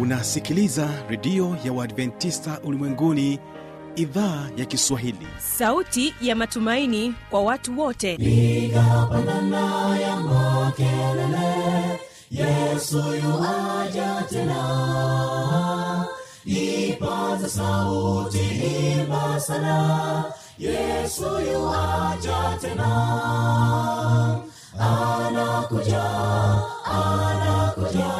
unasikiliza redio ya uadventista ulimwenguni idhaa ya kiswahili. Sauti ya matumaini kwa watu wote. Igapanana ya makelele yesu yuaja tena. Ipaza sauti imba sana yesu yuaja tena. Anakuja anakuja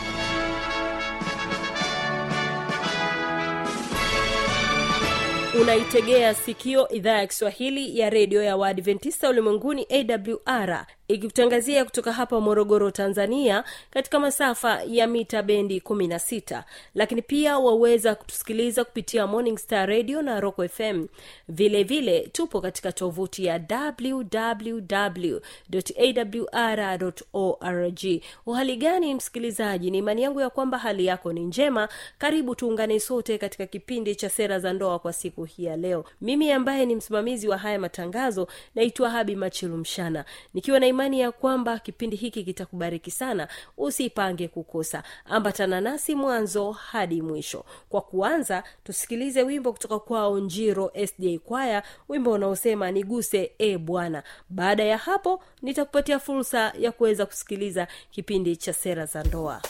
unaitegea sikio idhaa ya kiswahili ya redio ya waadventista ulimwenguni awr ikikutangazia kutoka hapa morogoro tanzania katika masafa ya mita bendi 16 lakini pia waweza kutusikiliza kupitia morning star radio na rock fm vile vile tupo katika tovuti ya www awr uhali gani msikilizaji? Ni imani yangu ya kwamba hali yako ni njema. Karibu tuungane sote katika kipindi cha sera za ndoa kwa siku hii ya leo. Mimi ambaye ni msimamizi wa haya matangazo naitwa habi machilumshana nikiwa na imani ya kwamba kipindi hiki kitakubariki sana usipange kukosa. Ambatana nasi mwanzo hadi mwisho. Kwa kuanza tusikilize wimbo kutoka kwao njiro sda kwaya wimbo unaosema niguse e bwana. Baada ya hapo nitakupatia fursa ya kuweza kusikiliza kipindi cha sera za ndoa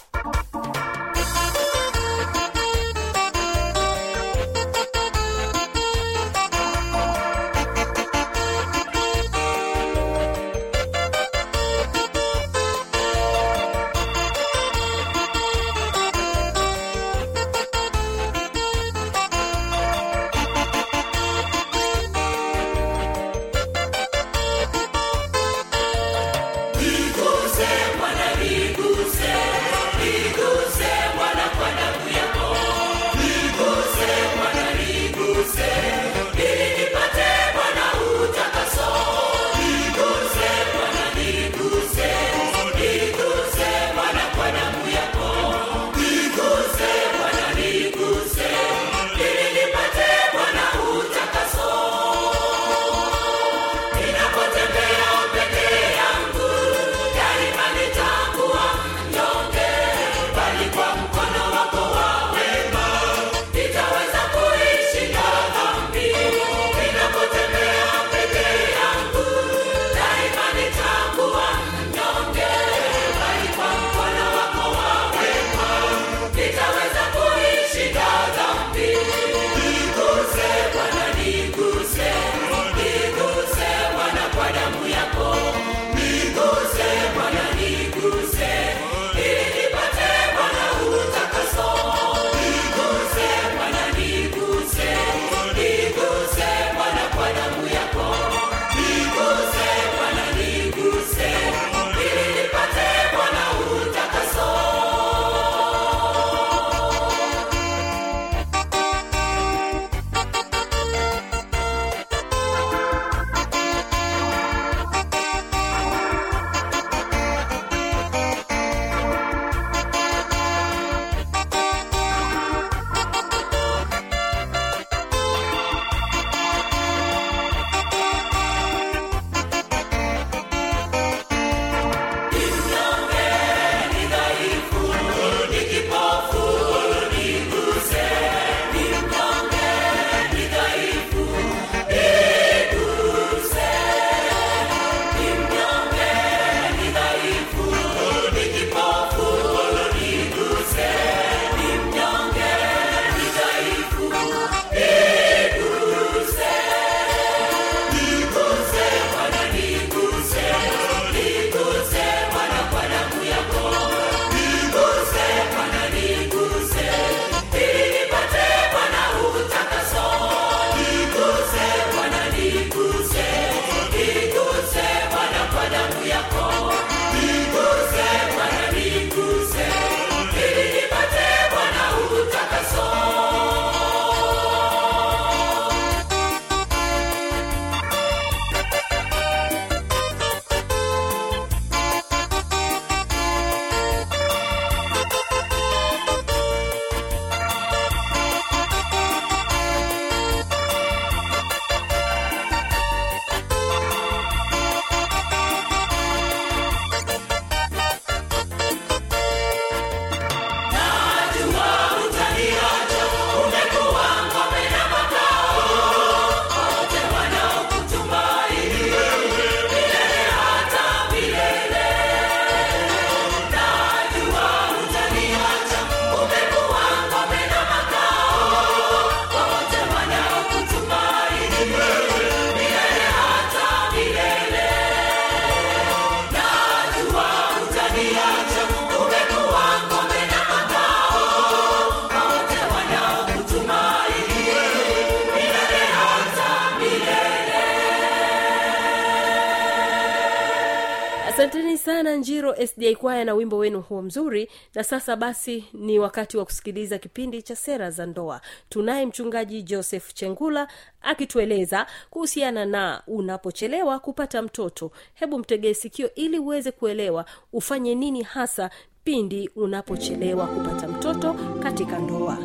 njiro kwaya na wimbo wenu huo mzuri. Na sasa basi ni wakati wa kusikiliza kipindi cha sera za ndoa. Tunaye mchungaji joseph chengula akitueleza kuhusiana na unapochelewa kupata mtoto. Hebu mtegee sikio ili uweze kuelewa ufanye nini hasa pindi unapochelewa kupata mtoto katika ndoa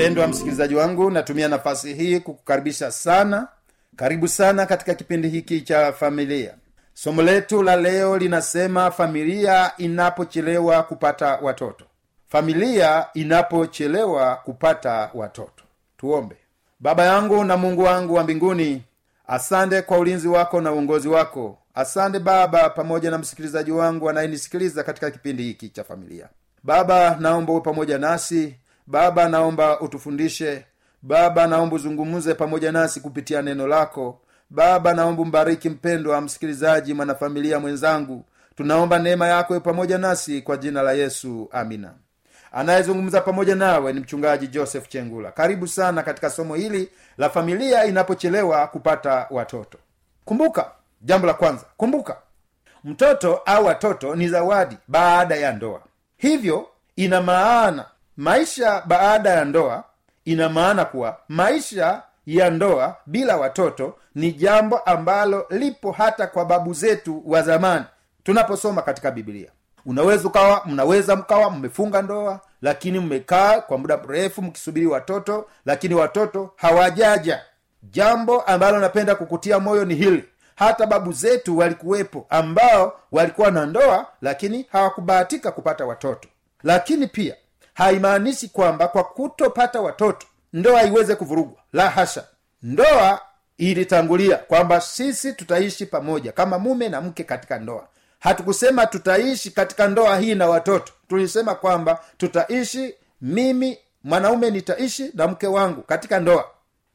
mpendwa msikilizaji wangu natumia nafasi hii kukukaribisha sana. Karibu sana katika kipindi hiki cha familia. Somo letu la leo linasema familia inapochelewa kupata watoto. Familia inapochelewa kupata watoto. Tuombe. Baba yangu na mungu wangu wa mbinguni asante kwa ulinzi wako na uongozi wako. Asante baba pamoja na msikilizaji wangu anayenisikiliza katika kipindi hiki cha familia. Baba naomba uwe pamoja nasi baba naomba utufundishe. Baba naomba uzungumze pamoja nasi kupitia neno lako. Baba naomba mbariki mpendwa msikilizaji mwanafamilia mwenzangu. Tunaomba neema yako pamoja nasi kwa jina la yesu. Amina. Anayezungumza pamoja nawe ni mchungaji joseph chengula. Karibu sana katika somo hili la familia inapochelewa kupata watoto. Kumbuka jambo la kwanza kumbuka. Mtoto au watoto ni zawadi baada ya ndoa. Hivyo ina maana maisha baada ya ndoa ina maana kuwa maisha ya ndoa bila watoto ni jambo ambalo lipo hata kwa babu zetu wa zamani. Tunaposoma katika biblia unaweza ukawa mnaweza mkawa mmefunga ndoa lakini mmekaa kwa muda mrefu mkisubiri watoto lakini watoto hawajaja. Jambo ambalo napenda kukutia moyo ni hili. Hata babu zetu walikuwepo ambao walikuwa na ndoa lakini hawakubahatika kupata watoto. Lakini pia haimaanishi kwamba kwa kutopata watoto ndoa iweze kuvurugwa. La hasha. Ndoa ilitangulia kwamba sisi tutaishi pamoja kama mume na mke katika ndoa. Hatukusema tutaishi katika ndoa hii na watoto. Tulisema kwamba tutaishi mimi mwanaume nitaishi na mke wangu katika ndoa.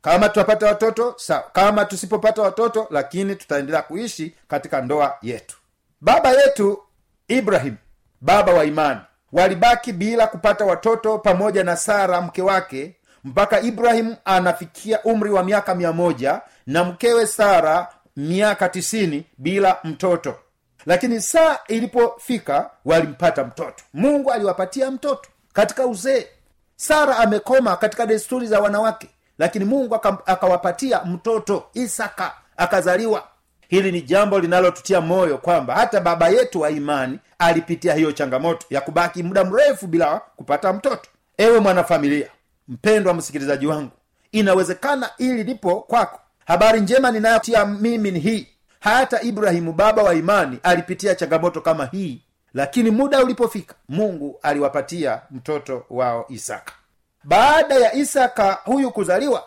Kama tutapata watoto sawa kama tusipopata watoto lakini tutaendelea kuishi katika ndoa yetu. Baba yetu ibrahim baba wa imani walibaki bila kupata watoto pamoja na sara mke wake mpaka ibrahimu anafikia umri wa miaka mia moja na mkewe sara miaka tisini bila mtoto. Lakini saa ilipofika walimpata mtoto. Mungu aliwapatia mtoto katika uzee. Sara amekoma katika desturi za wanawake lakini mungu akawapatia mtoto isaka akazaliwa hili ni jambo linalotutia moyo kwamba hata baba yetu wa imani alipitia hiyo changamoto ya kubaki muda mrefu bila kupata mtoto. Ewe mwanafamilia mpendwa msikilizaji wangu inawezekana ili lipo kwako. Habari njema ninayotia mimi ni hii. Hata ibrahimu baba wa imani alipitia changamoto kama hii lakini muda ulipofika mungu aliwapatia mtoto wao isaka. Baada ya isaka huyu kuzaliwa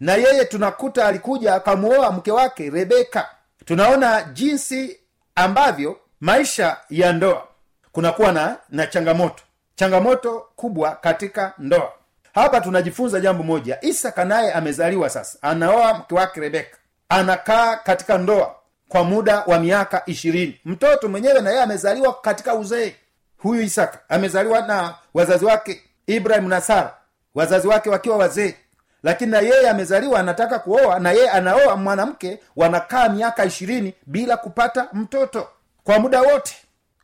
na yeye tunakuta alikuja akamuoa mke wake rebeka tunaona jinsi ambavyo maisha ya ndoa kunakuwa na na changamoto. Changamoto kubwa katika ndoa. Hapa tunajifunza jambo moja. Isaka naye amezaliwa sasa. Anaoa mke wake rebeka. Anakaa katika ndoa kwa muda wa miaka ishirini. Mtoto mwenyewe na amezaliwa katika uzee. Huyu isaka amezaliwa na wazazi wake ibrahimu na sara. Wazazi wake wakiwa wazee lakini na yeye amezaliwa anataka kuoa na yeye anaoa mwanamke wanakaa miaka ishirini bila kupata mtoto. Kwa muda wote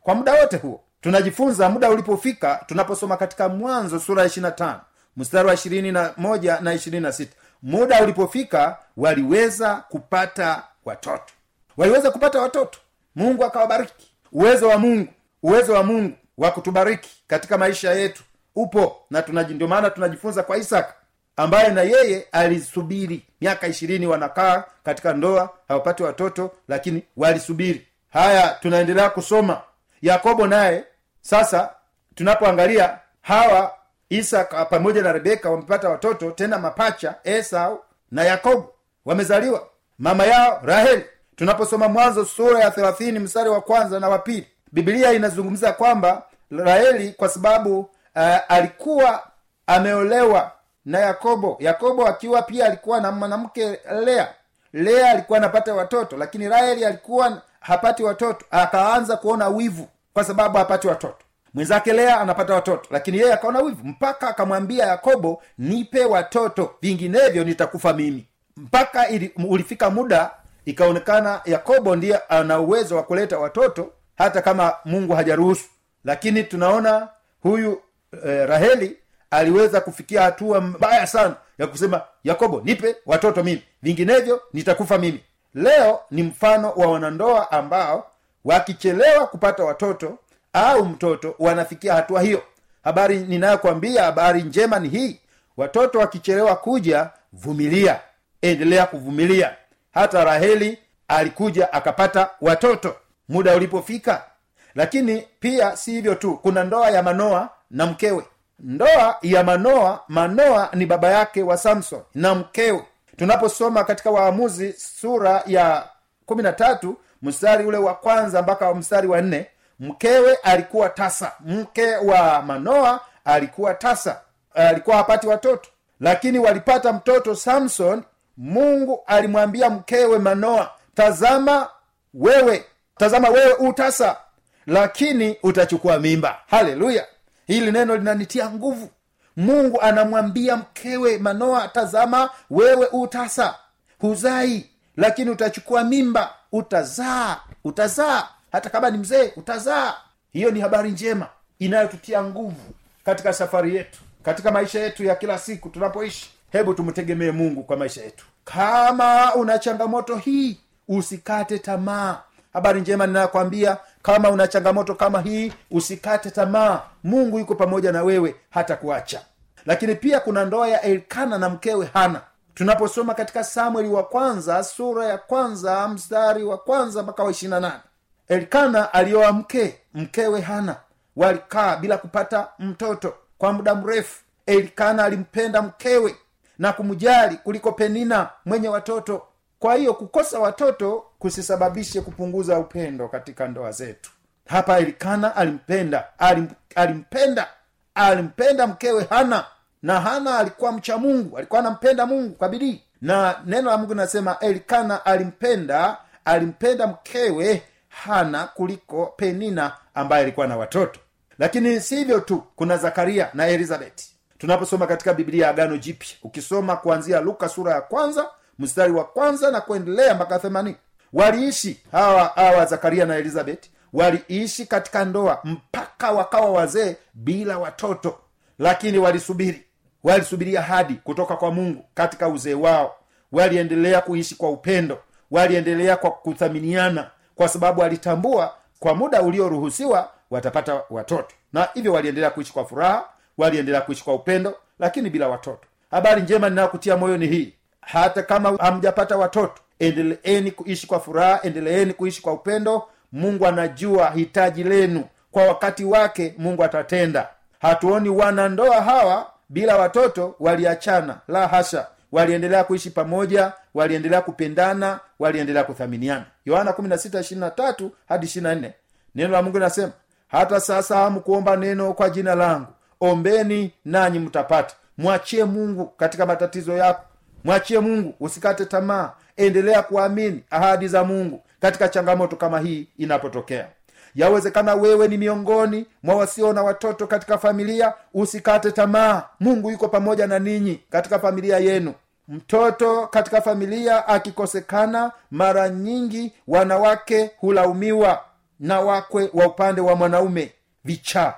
kwa muda wote huo. Tunajifunza muda ulipofika tunaposoma katika mwanzo sura ya ishirina tano mstari wa ishirini na moja na ishirini na sita. Muda ulipofika waliweza kupata watoto. Waliweza kupata watoto. Mungu akawabariki. Uwezo wa mungu uwezo wa mungu wa kutubariki katika maisha yetu upo na ndio maana tunajifunza kwa isaka ambaye na yeye alisubiri. Miaka ishirini wanakaa katika ndoa hawapati watoto lakini walisubiri. Haya tunaendelea kusoma. Yakobo naye sasa tunapoangalia hawa isaka pamoja na rebeka wamepata watoto tena mapacha esau na yakobo wamezaliwa. Mama yao raheli. Tunaposoma mwanzo sura ya thelathini mstari wa kwanza na wa pili bibilia inazungumza kwamba raheli kwa sababu uh, alikuwa ameolewa na yakobo. Yakobo akiwa pia alikuwa na mwanamke lea. Lea alikuwa anapata watoto lakini raheli alikuwa hapati watoto akaanza kuona wivu kwa sababu hapati watoto. Mwenzake lea anapata watoto lakini yeye akaona wivu mpaka akamwambia yakobo nipe watoto vinginevyo nitakufa mimi. Mpaka ili, ulifika muda ikaonekana yakobo ndiye ana uwezo wa kuleta watoto hata kama mungu hajaruhusu. Lakini tunaona huyu eh, raheli aliweza kufikia hatua mbaya sana ya kusema yakobo nipe watoto mimi vinginevyo nitakufa mimi. Leo ni mfano wa wanandoa ambao wakichelewa kupata watoto au mtoto wanafikia hatua hiyo. Habari ninayokwambia habari njema ni hii. Watoto wakichelewa kuja vumilia. Endelea kuvumilia. Hata raheli alikuja akapata watoto muda ulipofika. Lakini pia si hivyo tu kuna ndoa ya manoa na mkewe ndoa ya manoa manoa ni baba yake wa samson na mkewe. Tunaposoma katika waamuzi sura ya kumi na tatu mstari ule wa kwanza mpaka mstari wa nne mkewe alikuwa tasa. Mke wa manoa alikuwa tasa. Alikuwa hapati watoto. Lakini walipata mtoto samson mungu alimwambia mkewe manoa tazama wewe tazama wewe utasa lakini utachukua mimba. Haleluya hili neno linanitia nguvu. Mungu anamwambia mkewe manoa tazama wewe utasa. Huzai lakini utachukua mimba. Utazaa utazaa. Hata kama ni mzee utazaa. Hiyo ni habari njema inayotutia nguvu katika safari yetu katika maisha yetu ya kila siku tunapoishi. Hebu tumtegemee mungu kwa maisha yetu. Kama una changamoto hii usikate tamaa habari njema ninayokwambia kama una changamoto kama hii usikate tamaa. Mungu yuko pamoja na wewe hata kuacha lakini pia kuna ndoa ya elkana na mkewe hana. Tunaposoma katika samueli wa kwanza sura ya kwanza mstari wa kwanza mpaka wa ishirina nane. Elkana alioa mke mkewe hana. Walikaa bila kupata mtoto kwa muda mrefu. Elkana alimpenda mkewe na kumjali kuliko penina mwenye watoto. Kwa hiyo kukosa watoto kusisababishe kupunguza upendo katika ndoa zetu. Hapa elikana alimpenda alim, alimpenda alimpenda mkewe hana. Na hana alikuwa mcha mungu alikuwa anampenda mungu kwa bidii. Na neno la mungu linasema elikana alimpenda alimpenda mkewe hana kuliko penina ambaye alikuwa na watoto. Lakini si hivyo tu kuna zakaria na elizabeti tunaposoma katika biblia ya agano jipya ukisoma kuanzia luka sura ya kwanza mstari wa kwanza na kuendelea mpaka themanini waliishi hawa hawa zakaria na elizabeti waliishi katika ndoa mpaka wakawa wazee bila watoto. Lakini walisubiri walisubiria hadi kutoka kwa mungu katika uzee wao. Waliendelea kuishi kwa upendo waliendelea kwa kuthaminiana kwa sababu walitambua kwa muda ulioruhusiwa watapata watoto. Na hivyo waliendelea kuishi kwa furaha waliendelea kuishi kwa upendo lakini bila watoto. Habari njema ninayokutia moyo ni hii hata kama hamjapata watoto endeleeni kuishi kwa furaha endeleeni kuishi kwa upendo. Mungu anajua hitaji lenu. Kwa wakati wake mungu atatenda. Hatuoni wanandoa hawa bila watoto waliachana. La hasha. Waliendelea kuishi pamoja waliendelea kupendana waliendelea kuthaminiana. Yohana 16 hadi 24 neno la mungu linasema hata sasa hamkuomba neno kwa jina langu. Ombeni nanyi mtapata. Mwachie mungu katika matatizo yako mwachie mungu usikate tamaa. Endelea kuamini ahadi za mungu katika changamoto kama hii inapotokea. Yawezekana wewe ni miongoni mwa wasio na watoto katika familia usikate tamaa. Mungu yuko pamoja na ninyi katika familia yenu. Mtoto katika familia akikosekana mara nyingi wanawake hulaumiwa na wakwe wa upande wa mwanaume vichaa.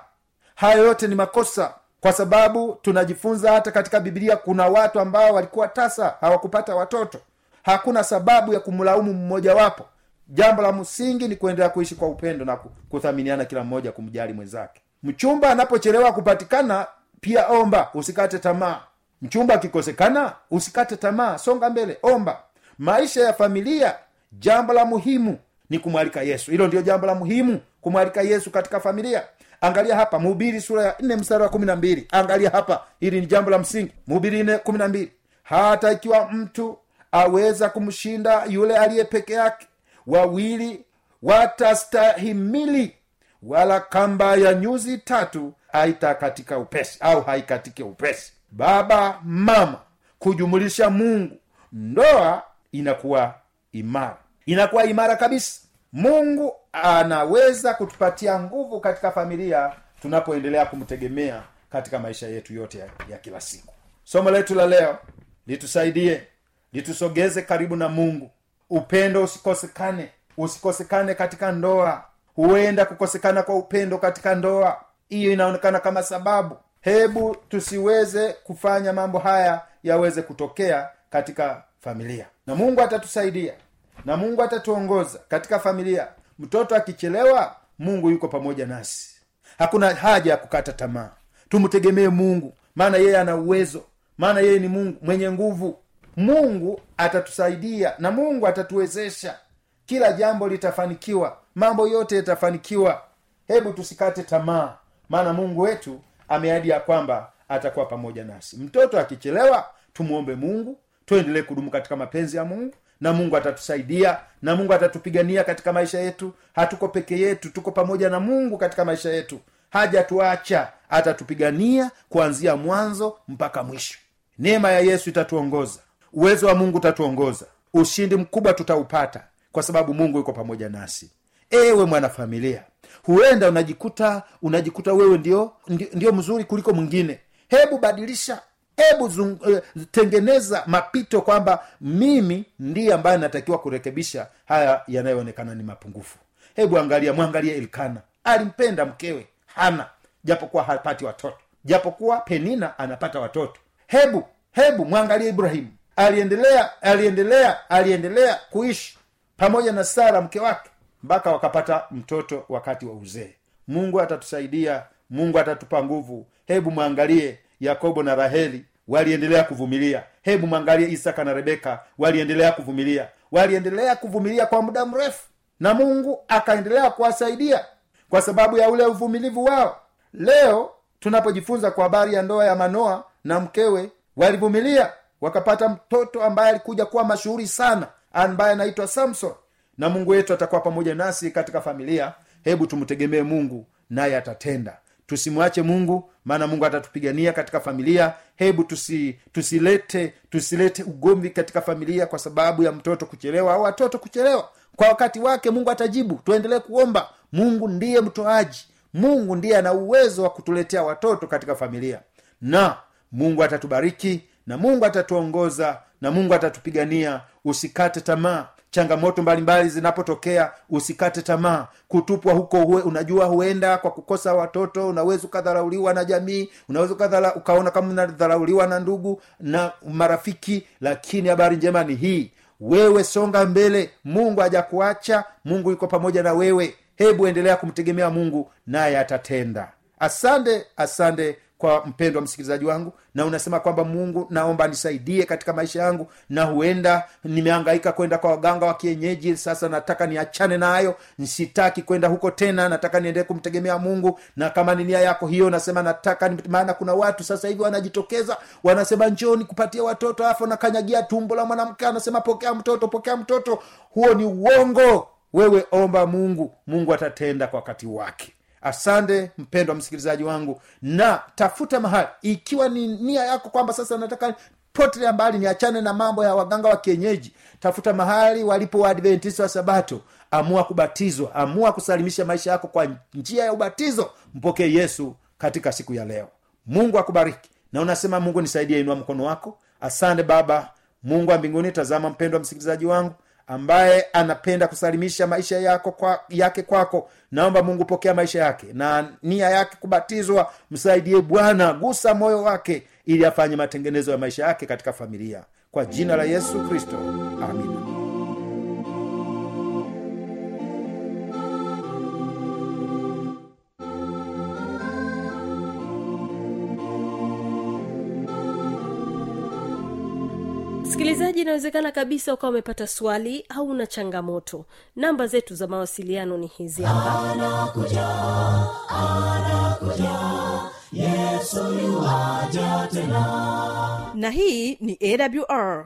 Hayo yote ni makosa kwa sababu tunajifunza hata katika bibilia kuna watu ambao walikuwa tasa hawakupata watoto. Hakuna sababu ya kumlaumu mmojawapo jambo la msingi ni kuendelea kuishi kwa upendo na kuthaminiana kila mmoja kumjali mwenzake. Mchumba anapochelewa kupatikana pia omba usikate tamaa. Mchumba akikosekana usikate tamaa songa mbele omba. Maisha ya familia jambo la muhimu ni kumwalika yesu. Hilo ndio jambo la muhimu kumwalika yesu katika familia angalia hapa mhubiri sura ya nne mstari wa kumi na mbili. Angalia hapa hili ni jambo la msingi. Mhubiri nne kumi na mbili. Hata ikiwa mtu aweza kumshinda yule aliye peke yake wawili watastahimili wala kamba ya nyuzi tatu haitakatika upesi au haikatike upesi. Baba mama kujumulisha mungu ndoa inakuwa imara. Inakuwa imara kabisa mungu anaweza kutupatia nguvu katika familia tunapoendelea kumtegemea katika maisha yetu yote ya, ya kila siku. Somo letu la leo litusaidie litusogeze karibu na mungu. Upendo usikosekane usikosekane katika ndoa. Huenda kukosekana kwa upendo katika ndoa. Hiyo inaonekana kama sababu. Hebu tusiweze kufanya mambo haya yaweze kutokea katika familia. Na mungu atatusaidia na mungu atatuongoza katika familia. Mtoto akichelewa mungu yuko pamoja nasi. Hakuna haja ya kukata tamaa. Tumtegemee mungu maana yeye ana uwezo maana yeye ni mungu mwenye nguvu. Mungu atatusaidia na mungu atatuwezesha. Kila jambo litafanikiwa mambo yote yatafanikiwa. Hebu tusikate tamaa maana mungu wetu ameahidi ya kwamba atakuwa pamoja nasi. Mtoto akichelewa tumwombe mungu tuendelee kudumu katika mapenzi ya mungu na mungu atatusaidia na mungu atatupigania katika maisha yetu. Hatuko peke yetu tuko pamoja na mungu katika maisha yetu. Hajatuacha atatupigania kuanzia mwanzo mpaka mwisho. Neema ya yesu itatuongoza. Uwezo wa mungu utatuongoza. Ushindi mkubwa tutaupata kwa sababu mungu yuko pamoja nasi. Ewe mwanafamilia huenda unajikuta unajikuta wewe ndio, ndio, ndio mzuri kuliko mwingine. Hebu badilisha hebu zung, eh, tengeneza mapito kwamba mimi ndiye ambaye natakiwa kurekebisha haya yanayoonekana ni mapungufu. Hebu angalia mwangalie ilkana alimpenda mkewe hana japokuwa hapati watoto japokuwa penina anapata watoto. Hebu hebu mwangalie ibrahimu aliendelea aliendelea aliendelea kuishi pamoja na sara mke wake mpaka wakapata mtoto wakati wa uzee. Mungu atatusaidia mungu atatupa nguvu. Hebu mwangalie yakobo na raheli waliendelea kuvumilia. Hebu mwangalie isaka na rebeka waliendelea kuvumilia. Waliendelea kuvumilia kwa muda mrefu na mungu akaendelea kuwasaidia kwa sababu ya ule uvumilivu wao. Leo tunapojifunza kwa habari ya ndoa ya manoa na mkewe walivumilia. Wakapata mtoto ambaye alikuja kuwa mashuhuri sana ambaye anaitwa samson. Na mungu wetu atakuwa pamoja nasi katika familia. Hebu tumtegemee mungu naye atatenda tusimwache mungu maana mungu atatupigania katika familia. Hebu tusi, tusilete tusilete ugomvi katika familia kwa sababu ya mtoto kuchelewa au watoto kuchelewa. Kwa wakati wake mungu atajibu. Tuendelee kuomba. Mungu ndiye mtoaji. Mungu ndiye ana uwezo wa kutuletea watoto katika familia. Na mungu atatubariki na mungu atatuongoza na mungu atatupigania. Usikate tamaa changamoto mbalimbali zinapotokea usikate tamaa. Kutupwa huko huwe, unajua huenda kwa kukosa watoto unaweza ukadharauliwa na jamii unaweza ukadhala, ukaona kama unadharauliwa na ndugu na marafiki lakini habari njema ni hii. Wewe songa mbele mungu hajakuacha mungu yuko pamoja na wewe. Hebu endelea kumtegemea mungu naye atatenda. Asante asante kwa mpendwa msikilizaji wangu na unasema kwamba mungu naomba nisaidie katika maisha yangu na huenda nimeangaika kwenda kwa waganga wa kienyeji. Sasa nataka niachane nayo sitaki kwenda huko tena nataka niendelee kumtegemea mungu. Na kama ni nia yako hiyo nasema nataka maana kuna watu sasa hivi wanajitokeza wanasema njoni kupatia watoto afu nakanyagia tumbo la mwanamke anasema pokea mtoto pokea mtoto. Huo ni uongo. Wewe omba mungu mungu atatenda kwa wakati wake asante mpendwa msikilizaji wangu. Na tafuta mahali ikiwa ni nia yako kwamba sasa nataka potelea mbali niachane na mambo ya waganga wa kienyeji tafuta mahali walipo waadventisi wa sabato. Amua kubatizwa amua kusalimisha maisha yako kwa njia ya ubatizo. Mpokee yesu katika siku ya leo. Mungu akubariki. Na unasema mungu nisaidie inua mkono wako. Asante baba. Mungu wa mbinguni tazama mpendwa msikilizaji wangu ambaye anapenda kusalimisha maisha yako kwa, yake kwako. Naomba mungu pokea maisha yake na nia yake kubatizwa msaidie bwana gusa moyo wake ili afanye matengenezo ya maisha yake katika familia. Kwa jina la yesu kristo msikilizaji inawezekana kabisa ukawa umepata swali au una changamoto. Namba zetu za mawasiliano ni hizi hapa. Anakuja anakuja. Yesu yuaja tena. Na hii ni awr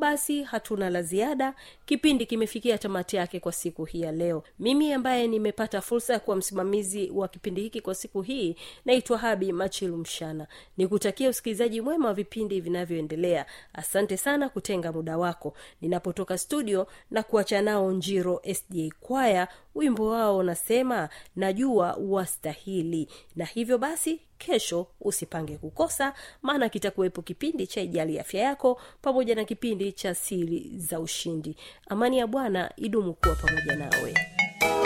basi hatuna la ziada kipindi kimefikia tamati yake kwa siku hii ya leo. Mimi ambaye nimepata fursa ya kuwa msimamizi wa kipindi hiki kwa siku hii naitwa habi machilu mshana. Nikutakia usikilizaji mwema wa vipindi vinavyoendelea. Asante sana kutenga muda wako. Ninapotoka studio na kuacha nao njiro sda kwaya wimbo wao unasema najua wastahili na hivyo basi kesho usipange kukosa maana kitakuwepo kipindi cha ijali afya yako pamoja na kipindi cha siri za ushindi. Amani ya bwana idumu kuwa pamoja nawe. Sikia